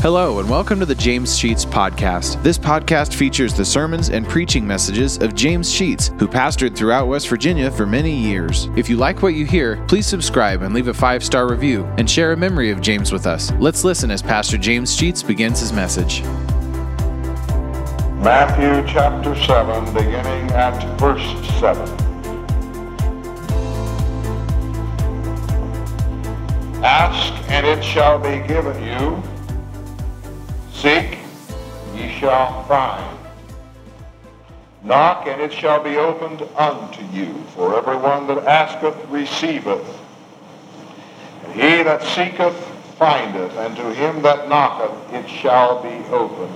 Hello, and welcome to the James Sheets Podcast. This podcast features the sermons and preaching messages of James Sheets, who pastored throughout West Virginia for many years. If you like what you hear, please subscribe and leave a five star review and share a memory of James with us. Let's listen as Pastor James Sheets begins his message. Matthew chapter 7, beginning at verse 7. Ask, and it shall be given you. Seek, ye shall find. Knock, and it shall be opened unto you. For everyone that asketh receiveth. And he that seeketh findeth, and to him that knocketh it shall be opened.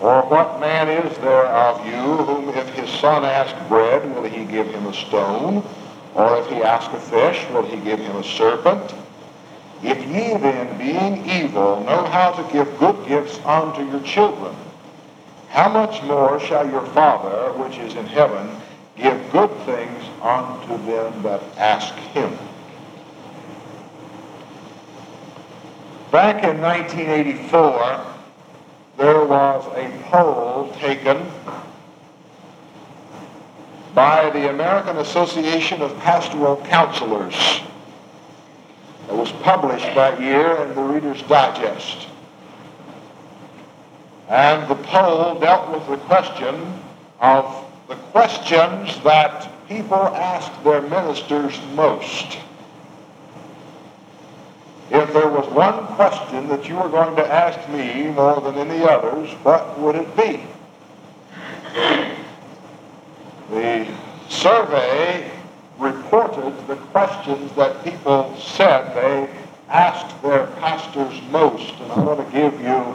Or what man is there of you whom if his son ask bread, will he give him a stone? Or if he ask a fish, will he give him a serpent? If ye then, being evil, know how to give good gifts unto your children, how much more shall your Father, which is in heaven, give good things unto them that ask him? Back in 1984, there was a poll taken by the American Association of Pastoral Counselors. It was published that year in the Reader's Digest. And the poll dealt with the question of the questions that people ask their ministers most. If there was one question that you were going to ask me more than any others, what would it be? The survey reported the questions that people said they asked their pastors most. And I want to give you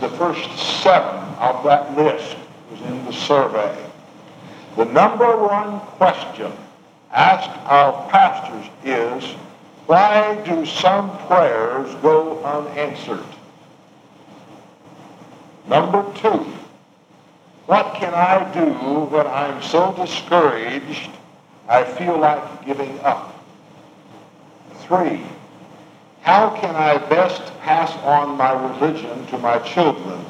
the first seven of that list was in the survey. The number one question asked our pastors is, why do some prayers go unanswered? Number two, what can I do when I'm so discouraged I feel like giving up. Three, how can I best pass on my religion to my children?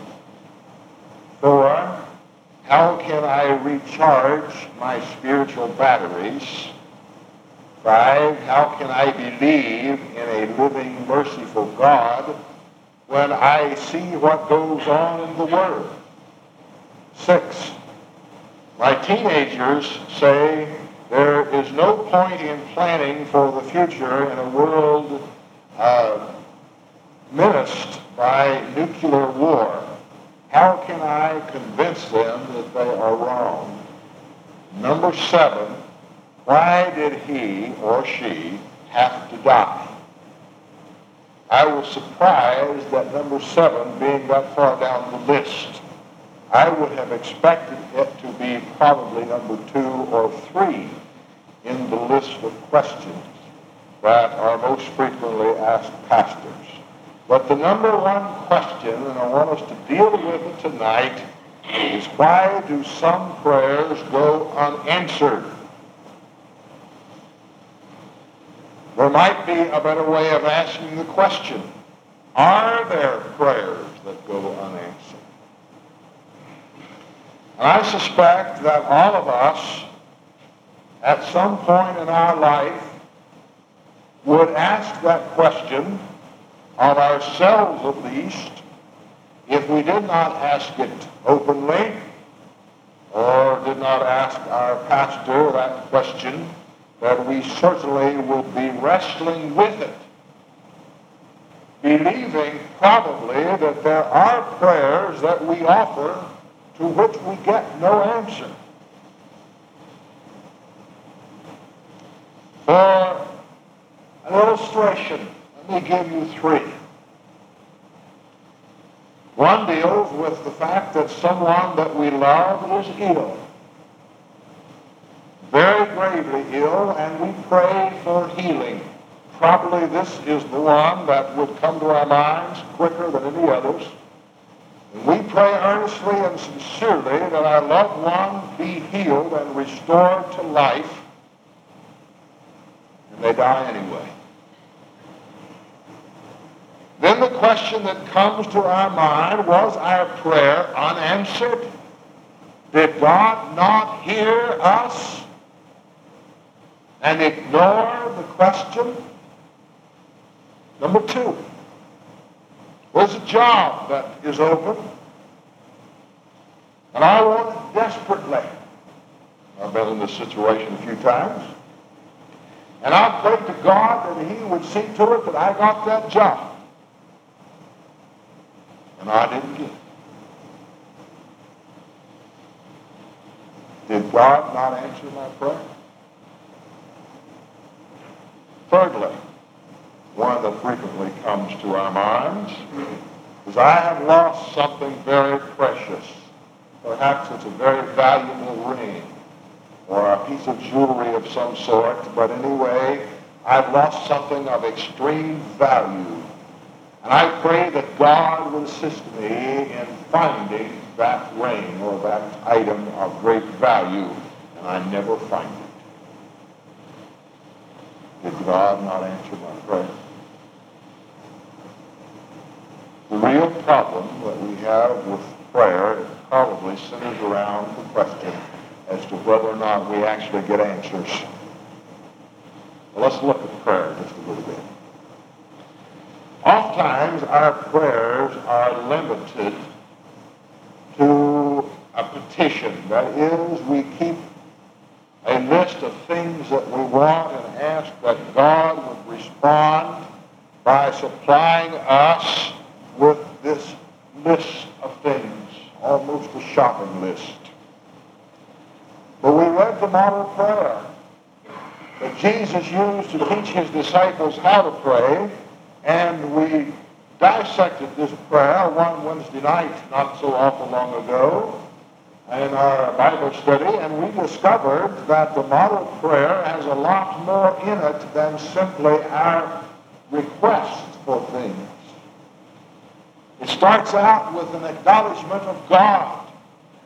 Four, how can I recharge my spiritual batteries? Five, how can I believe in a living, merciful God when I see what goes on in the world? Six, my teenagers say there is no point in planning for the future in a world uh, menaced by nuclear war. How can I convince them that they are wrong? Number seven, why did he or she have to die? I was surprised that number seven being that far down the list. I would have expected it to be probably number two or three in the list of questions that are most frequently asked pastors. But the number one question, and I want us to deal with it tonight, is why do some prayers go unanswered? There might be a better way of asking the question. Are there prayers that go unanswered? And I suspect that all of us at some point in our life would ask that question of ourselves at least if we did not ask it openly or did not ask our pastor that question that we certainly would be wrestling with it believing probably that there are prayers that we offer to which we get no answer For an illustration, let me give you three. One deals with the fact that someone that we love is ill, very gravely ill, and we pray for healing. Probably this is the one that would come to our minds quicker than any others. And we pray earnestly and sincerely that our loved one be healed and restored to life and they die anyway. then the question that comes to our mind, was our prayer unanswered? Did God not hear us and ignore the question? Number two, there's a job that is open, and I want it desperately. I've been in this situation a few times. And I prayed to God that he would see to it that I got that job. And I didn't get it. Did God not answer my prayer? Thirdly, one that frequently comes to our minds is I have lost something very precious. Perhaps it's a very valuable ring or a piece of jewelry of some sort, but anyway, I've lost something of extreme value. And I pray that God will assist me in finding that ring or that item of great value, and I never find it. Did God not answer my prayer? The real problem that we have with prayer probably centers around the question as to whether or not we actually get answers. Well, let's look at prayer just a little bit. Oftentimes, our prayers are limited to a petition. That is, we keep a list of things that we want and ask that God would respond by supplying us with this list of things, almost a shopping list. But we read the model prayer that Jesus used to teach his disciples how to pray, and we dissected this prayer one Wednesday night not so awful long ago in our Bible study, and we discovered that the model prayer has a lot more in it than simply our request for things. It starts out with an acknowledgement of God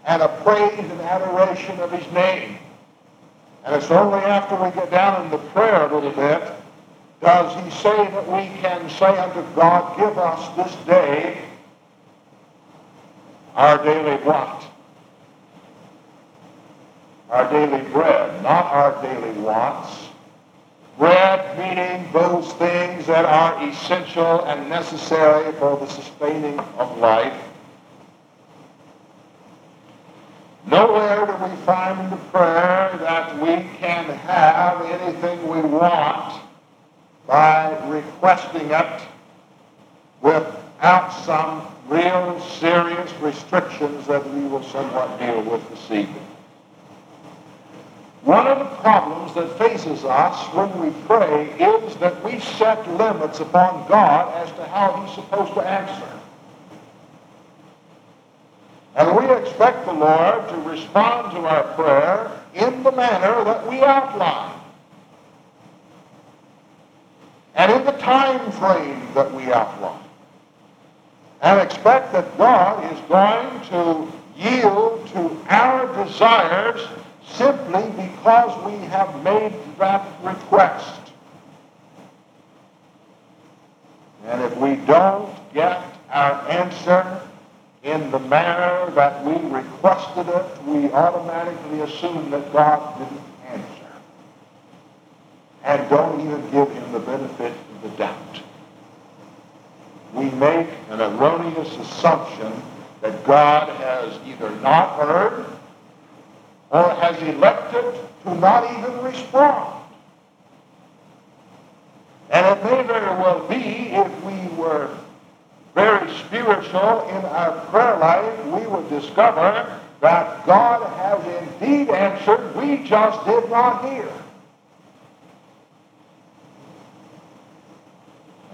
and a praise and adoration of his name. And it's only after we get down in the prayer a little bit does he say that we can say unto God, give us this day our daily what? Our daily bread, not our daily wants. Bread meaning those things that are essential and necessary for the sustaining of life. Nowhere do we find in the prayer that we can have anything we want by requesting it without some real serious restrictions that we will somewhat deal with this evening. One of the problems that faces us when we pray is that we set limits upon God as to how he's supposed to answer. And we expect the Lord to respond to our prayer in the manner that we outline. And in the time frame that we outline. And expect that God is going to yield to our desires simply because we have made that request. And if we don't get our answer in the manner that we requested it, we automatically assume that God didn't answer. And don't even give him the benefit of the doubt. We make an erroneous assumption that God has either not heard or has elected to not even respond. And it may very well be if we were very spiritual in our prayer life, we would discover that God has indeed answered, we just did not hear.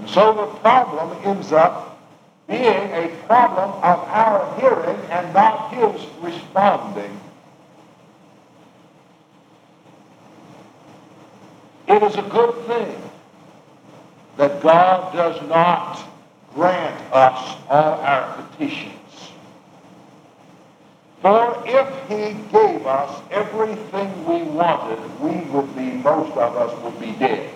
And so the problem ends up being a problem of our hearing and not his responding. It is a good thing that God does not grant us all our petitions. For if he gave us everything we wanted, we would be, most of us would be dead.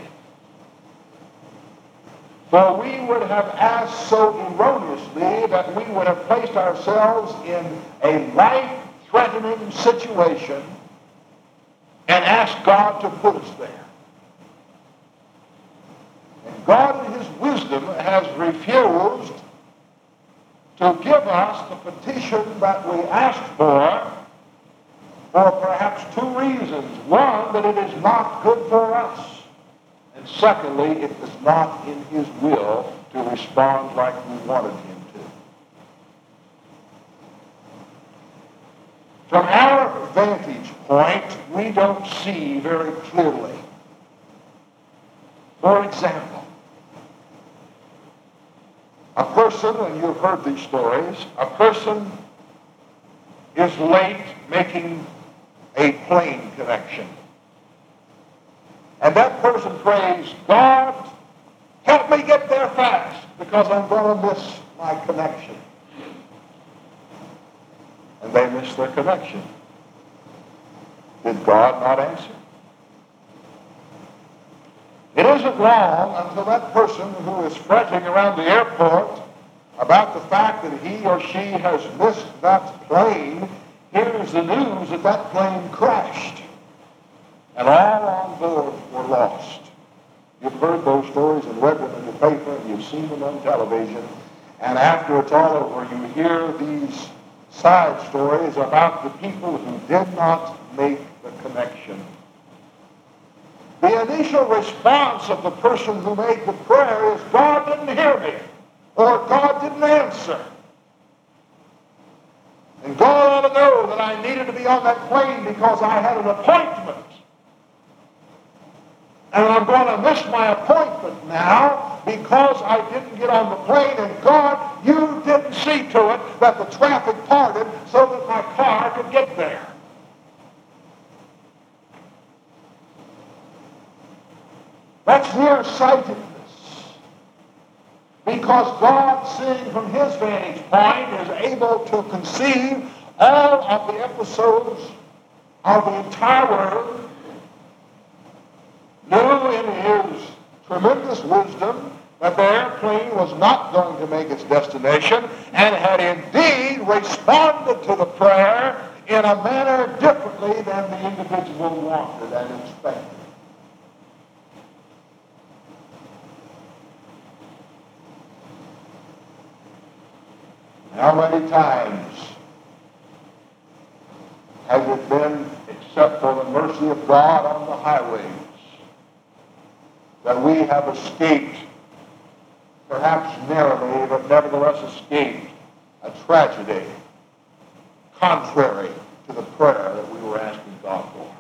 For we would have asked so erroneously that we would have placed ourselves in a life-threatening situation and asked God to put us there. And God wisdom has refused to give us the petition that we asked for for perhaps two reasons. One, that it is not good for us. And secondly, it is not in his will to respond like we wanted him to. From our vantage point, we don't see very clearly. For example, a person, and you've heard these stories, a person is late making a plane connection. And that person prays, God, help me get there fast because I'm going to miss my connection. And they miss their connection. Did God not answer? It isn't long until that person who is fretting around the airport about the fact that he or she has missed that plane hears the news that that plane crashed and all on board were lost. You've heard those stories and read them in the paper and you've seen them on television. And after it's all over, you hear these side stories about the people who did not make the connection. The initial response of the person who made the prayer is, God didn't hear me, or God didn't answer. And God ought to know that I needed to be on that plane because I had an appointment. And I'm going to miss my appointment now because I didn't get on the plane. And God, you didn't see to it that the traffic parted so that my car could get there. That's nearsightedness. Because God, seeing from his vantage point, is able to conceive all of the episodes of the entire world, knew in his tremendous wisdom that the airplane was not going to make its destination and had indeed responded to the prayer in a manner differently than the individual wanted and expected. How many times has it been, except for the mercy of God on the highways, that we have escaped, perhaps narrowly, but nevertheless escaped a tragedy contrary to the prayer that we were asking God for?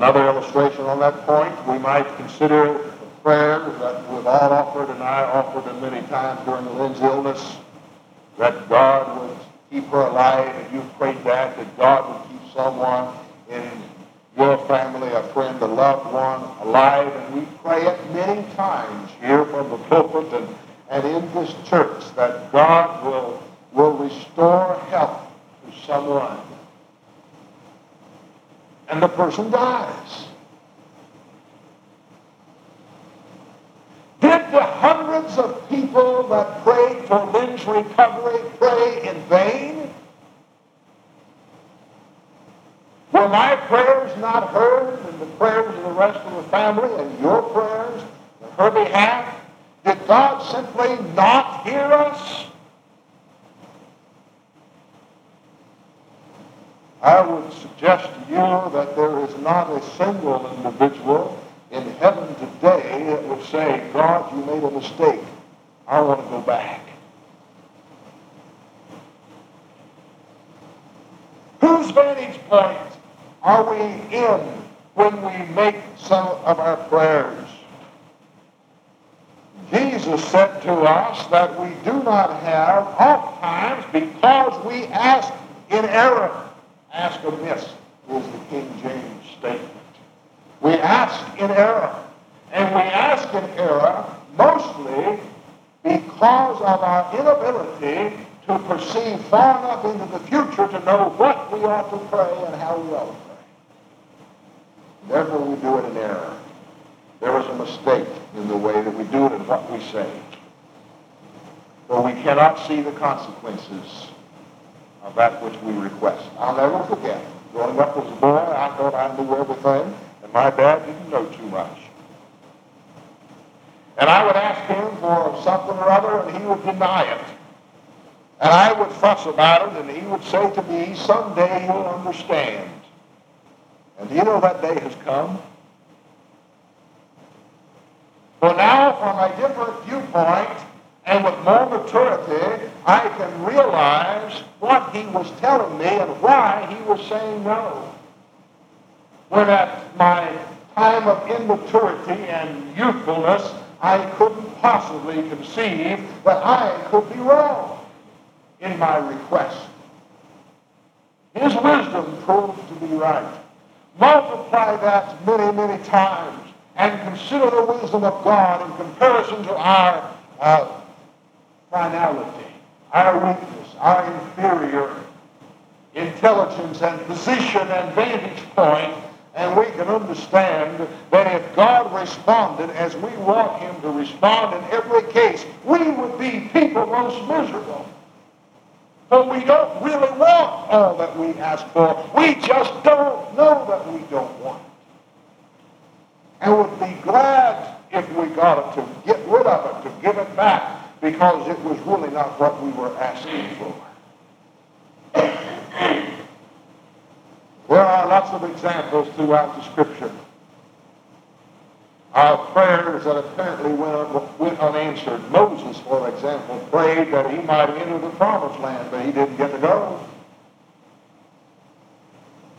Another illustration on that point, we might consider the prayer that we've all offered and I offered and many times during Lynn's illness, that God would keep her alive, and you prayed that, that God would keep someone in your family, a friend, a loved one alive, and we pray it many times here from the pulpit and, and in this church that God will, will restore health to someone and the person dies. Did the hundreds of people that prayed for Lynn's recovery pray in vain? Were my prayers not heard and the prayers of the rest of the family and your prayers on her behalf? Did God simply not hear us? I would suggest to you that there is not a single individual in heaven today that would say, God, you made a mistake. I want to go back. Whose vantage point are we in when we make some of our prayers? Jesus said to us that we do not have oft times because we ask in error ask amiss is the King James statement. We ask in error. And we ask in error mostly because of our inability to perceive far enough into the future to know what we ought to pray and how we ought to pray. Therefore, we do it in error. There is a mistake in the way that we do it and what we say. For we cannot see the consequences of that which we request. I'll never forget. Growing up as a boy, I thought I knew everything, and my dad didn't know too much. And I would ask him for something or other, and he would deny it. And I would fuss about it, and he would say to me, someday you'll understand. And do you know that day has come? Well, now, from a different viewpoint, and with more maturity, I can realize what he was telling me and why he was saying no. When at my time of immaturity and youthfulness, I couldn't possibly conceive that I could be wrong in my request. His wisdom proved to be right. Multiply that many, many times and consider the wisdom of God in comparison to our uh, finality, our weakness, our inferior intelligence and position and vantage point, and we can understand that if God responded as we want him to respond in every case, we would be people most miserable. But we don't really want all that we ask for. We just don't know that we don't want it. And would be glad if we got it to get rid of it, to give it back, because it was really not what we were asking for. There are lots of examples throughout the Scripture of prayers that apparently went, went unanswered. Moses, for example, prayed that he might enter the promised land, but he didn't get to go.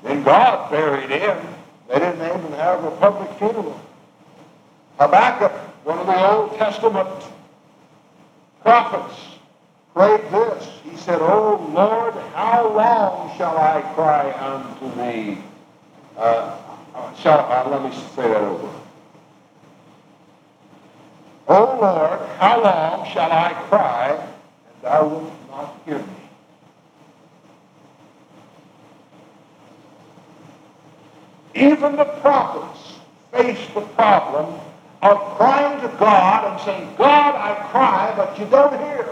Then God buried him. They didn't even have a public funeral. Habakkuk, one of the Old Testament prophets prayed this. He said, Oh Lord, how long shall I cry unto thee? Uh, uh shall, uh, let me say that over. Oh Lord, how long shall I cry, and thou wilt not hear me? Even the prophets faced the problem of crying to God and saying, God, I cry, but you don't hear.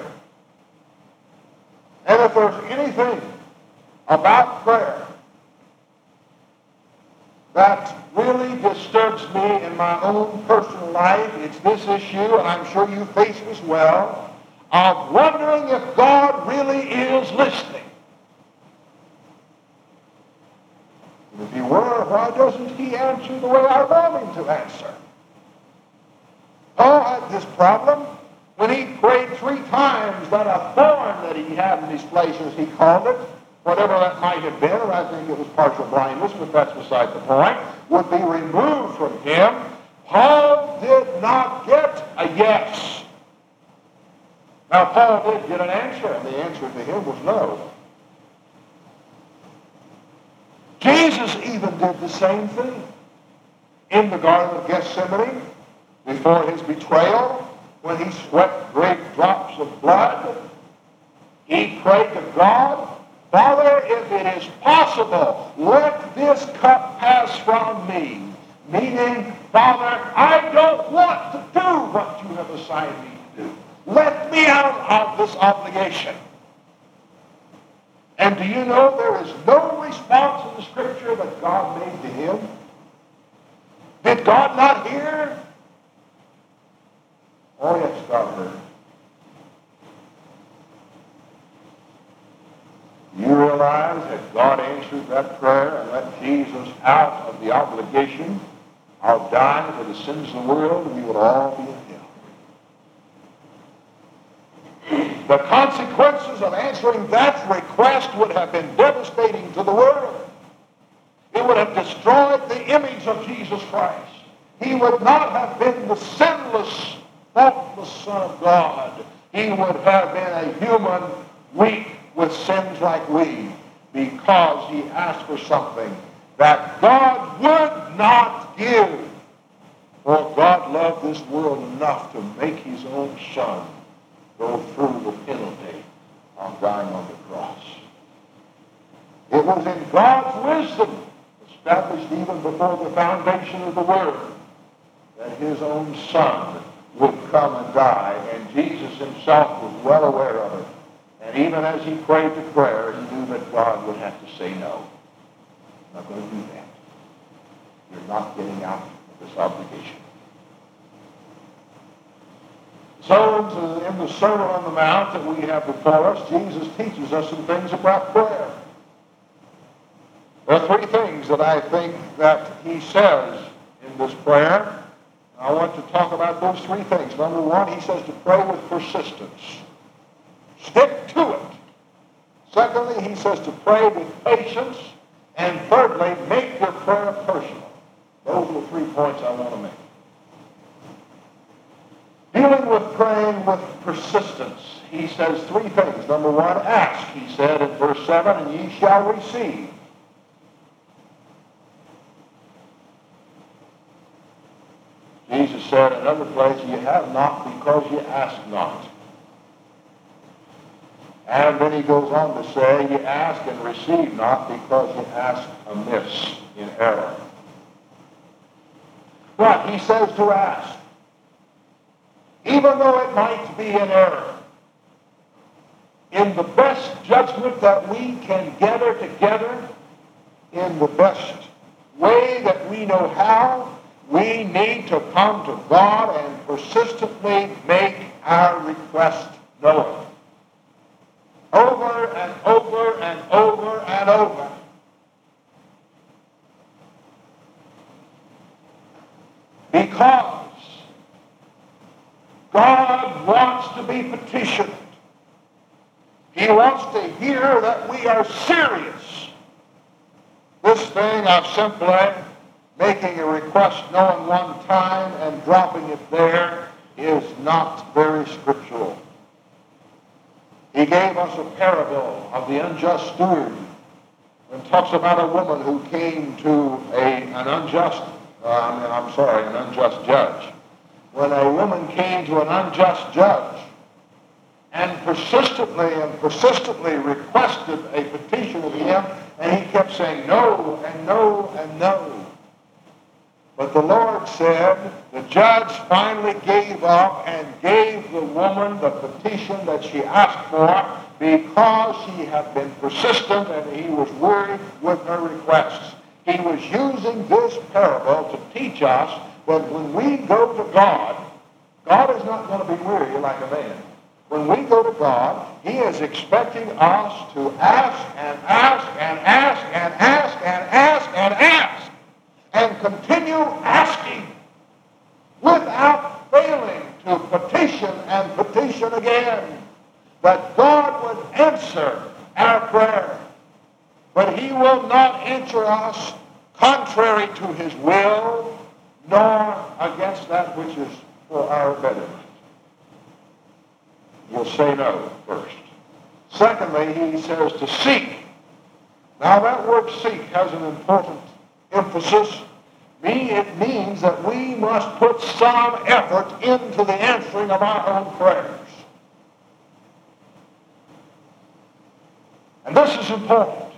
And if there's anything about prayer that really disturbs me in my own personal life, it's this issue, and I'm sure you face as well, of wondering if God really is listening. If he were, why doesn't he answer the way I want him to answer? This problem when he prayed three times that a thorn that he had in his flesh, as he called it, whatever that might have been, or I think it was partial blindness, but that's beside the point, would be removed from him. Paul did not get a yes. Now, Paul did get an answer, and the answer to him was no. Jesus even did the same thing. In the Garden of Gethsemane, before his betrayal, when he sweat great drops of blood, he prayed to God, Father, if it is possible, let this cup pass from me. Meaning, Father, I don't want to do what you have assigned me to do. Let me out of this obligation. And do you know there is no response in the Scripture that God made to him? Did God not hear? Heard. You realize that God answered that prayer and let Jesus out of the obligation of dying for the sins of the world, we would all be in hell. The consequences of answering that request would have been devastating to the world. It would have destroyed the image of Jesus Christ. He would not have been the sinless the Son of God, he would have been a human weak with sins like we because he asked for something that God would not give. For God loved this world enough to make his own son go through the penalty of dying on the cross. It was in God's wisdom, established even before the foundation of the world, that his own son would come and die, and Jesus himself was well aware of it. And even as he prayed the prayer, he knew that God would have to say no. I'm not going to do that. You're not getting out of this obligation. So in the Sermon on the Mount that we have before us, Jesus teaches us some things about prayer. There are three things that I think that he says in this prayer. I want to talk about those three things. Number one, he says to pray with persistence. Stick to it. Secondly, he says to pray with patience. And thirdly, make your prayer personal. Those are the three points I want to make. Dealing with praying with persistence, he says three things. Number one, ask, he said in verse 7, and ye shall receive. Jesus said in another place, you have not because you ask not. And then he goes on to say, you ask and receive not because you ask amiss in error. But he says to ask, even though it might be an error, in the best judgment that we can gather together, in the best way that we know how, we need to come to God and persistently make our request known. Over and over and over and over. Because God wants to be petitioned. He wants to hear that we are serious. This thing of simply making a request known one time and dropping it there is not very scriptural. He gave us a parable of the unjust steward and talks about a woman who came to a, an unjust, uh, I'm sorry, an unjust judge. When a woman came to an unjust judge and persistently and persistently requested a petition of him, and he kept saying no and no and no. But the Lord said, the judge finally gave up and gave the woman the petition that she asked for because he had been persistent and he was weary with her requests. He was using this parable to teach us that when we go to God, God is not going to be weary like a man. When we go to God, he is expecting us to ask and ask and ask and ask and ask and continue asking without failing to petition and petition again that God would answer our prayer. But he will not answer us contrary to his will nor against that which is for our betterment. We'll say no first. Secondly, he says to seek. Now that word seek has an important emphasis, it means that we must put some effort into the answering of our own prayers. And this is important.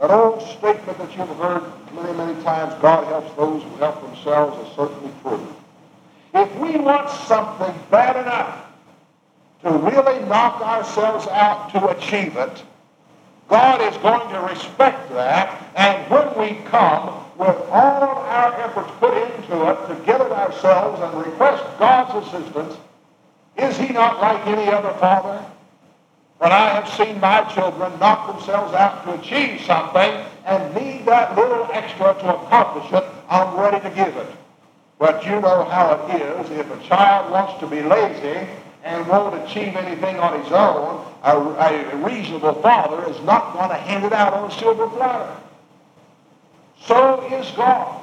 That old statement that you've heard many, many times, God helps those who help themselves, is certainly true. If we want something bad enough to really knock ourselves out to achieve it, God is going to respect that. And when we come with all our efforts put into it to get it ourselves and request God's assistance, is he not like any other father? When I have seen my children knock themselves out to achieve something and need that little extra to accomplish it, I'm ready to give it. But you know how it is. If a child wants to be lazy and won't achieve anything on his own, a, a reasonable father is not going to hand it out on a silver platter. So is God.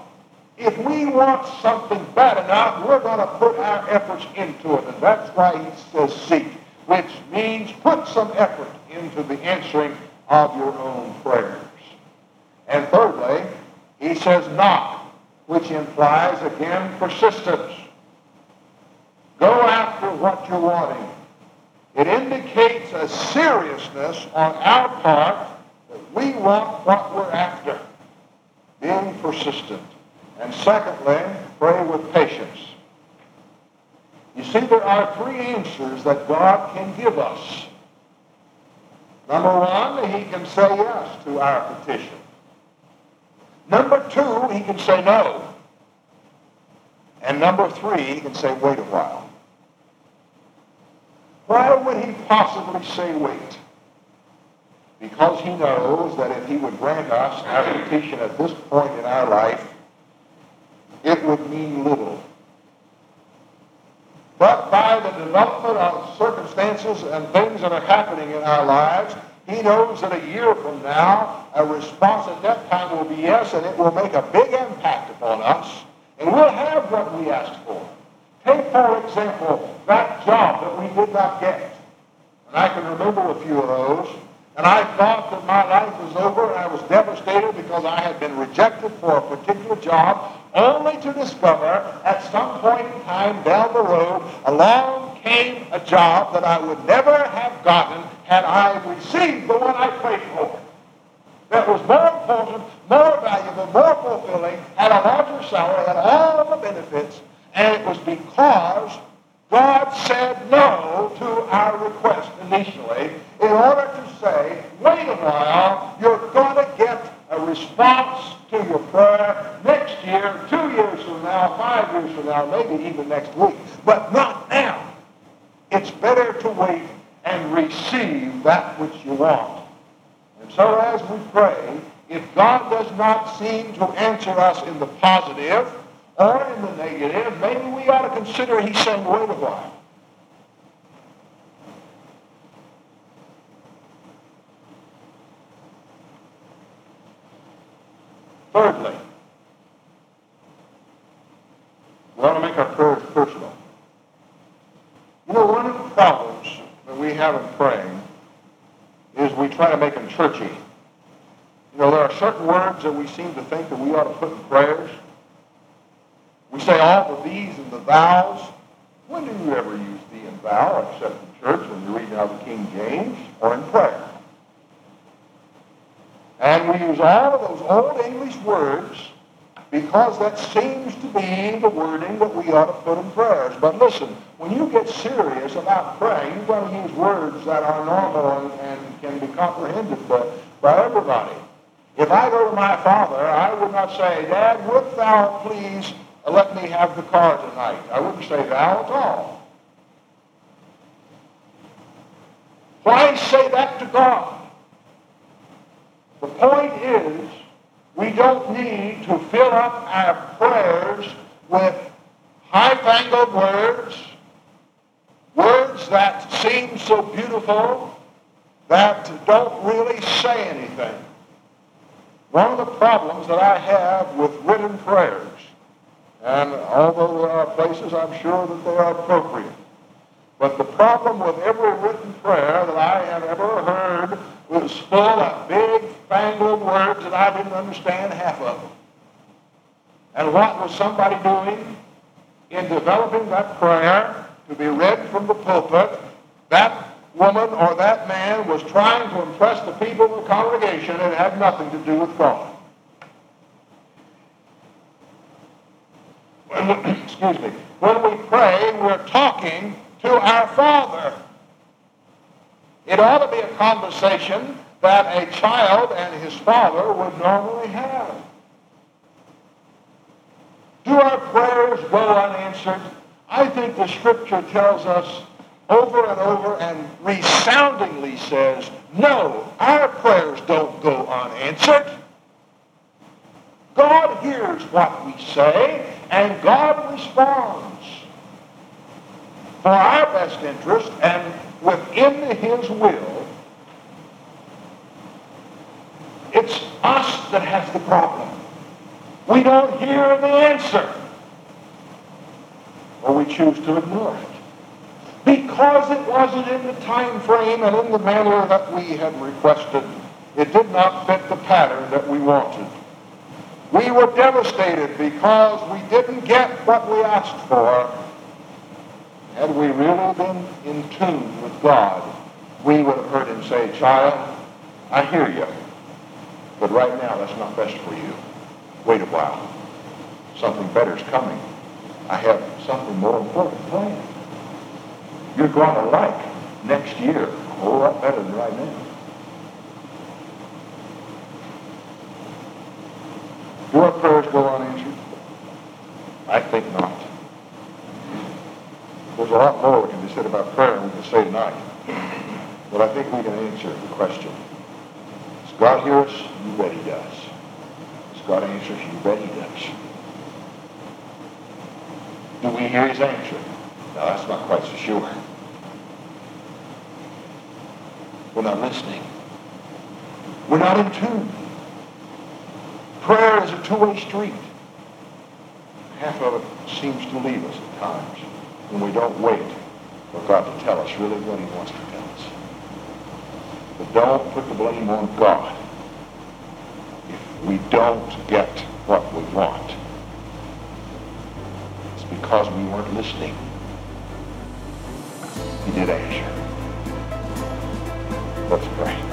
If we want something bad enough, we're going to put our efforts into it. And that's why he says seek, which means put some effort into the answering of your own prayers. And thirdly, he says knock, which implies, again, persistence. Go after what you're wanting. It indicates a seriousness on our part that we want what we're after, being persistent. And secondly, pray with patience. You see, there are three answers that God can give us. Number one, he can say yes to our petition. Number two, he can say no. And number three, he can say wait a while. Why would he possibly say wait? Because he knows that if he would grant us our petition at this point in our life, it would mean little. But by the development of circumstances and things that are happening in our lives, he knows that a year from now, a response at that time will be yes, and it will make a big impact upon us, and we'll have what we asked for. Take, for example, that job that we did not get. And I can remember a few of those. And I thought that my life was over, and I was devastated because I had been rejected for a particular job, only to discover at some point in time down the road, along came a job that I would never have gotten had I received the one I prayed for. That was more important, more valuable, more fulfilling, had a larger salary, had all the benefits, and it was because God said no to our request initially in order to say, wait a while, you're going to get a response to your prayer next year, two years from now, five years from now, maybe even next week, but not now. It's better to wait and receive that which you want. And so as we pray, if God does not seem to answer us in the positive, or in the negative, maybe we ought to consider he's saying, wait a while. Thirdly, we want to make our prayers personal. You know, one of the problems that we have in praying is we try to make them churchy. You know, there are certain words that we seem to think that we ought to put in prayers. We say all the these and the thous. When do you ever use thee and thou except in church when you're reading out the King James or in prayer? We use all of those old English words because that seems to be the wording that we ought to put in prayers. But listen, when you get serious about praying, you've got to use words that are normal and, and can be comprehended by, by everybody. If I go to my father, I would not say, Dad, wilt thou please let me have the car tonight? I wouldn't say thou at all. Why say that to God? Point is, we don't need to fill up our prayers with high-fangled words, words that seem so beautiful that don't really say anything. One of the problems that I have with written prayers, and although there are places I'm sure that they are appropriate, but the problem with every written prayer that I have ever heard was full of big, fangled words that I didn't understand half of them. And what was somebody doing in developing that prayer to be read from the pulpit? That woman or that man was trying to impress the people of the congregation and it had nothing to do with God. excuse me, when we pray, we're talking to our Father. It ought to be a conversation that a child and his father would normally have. Do our prayers go unanswered? I think the scripture tells us over and over and resoundingly says, no, our prayers don't go unanswered. God hears what we say, and God responds for our best interest and within his will, it's us that has the problem. We don't hear the answer. Or we choose to ignore it. Because it wasn't in the time frame and in the manner that we had requested. It did not fit the pattern that we wanted. We were devastated because we didn't get what we asked for had we really been in tune with God, we would have heard him say, child, I hear you. But right now, that's not best for you. Wait a while. Something better is coming. I have something more important planned. You're going to like next year a whole lot better than right now. Do our prayers go unanswered? I think not. There's a lot more we can be said about prayer than we can say tonight. But I think we can answer the question. Does God hear us? You bet he does. Does God answer us? You bet he does. Do we hear his answer? No, that's not quite so sure. We're not listening. We're not in tune. Prayer is a two-way street. Half of it seems to leave us at times when we don't wait for God to tell us really what he wants to tell us. But don't put the blame on God if we don't get what we want. It's because we weren't listening. He did answer. Let's pray.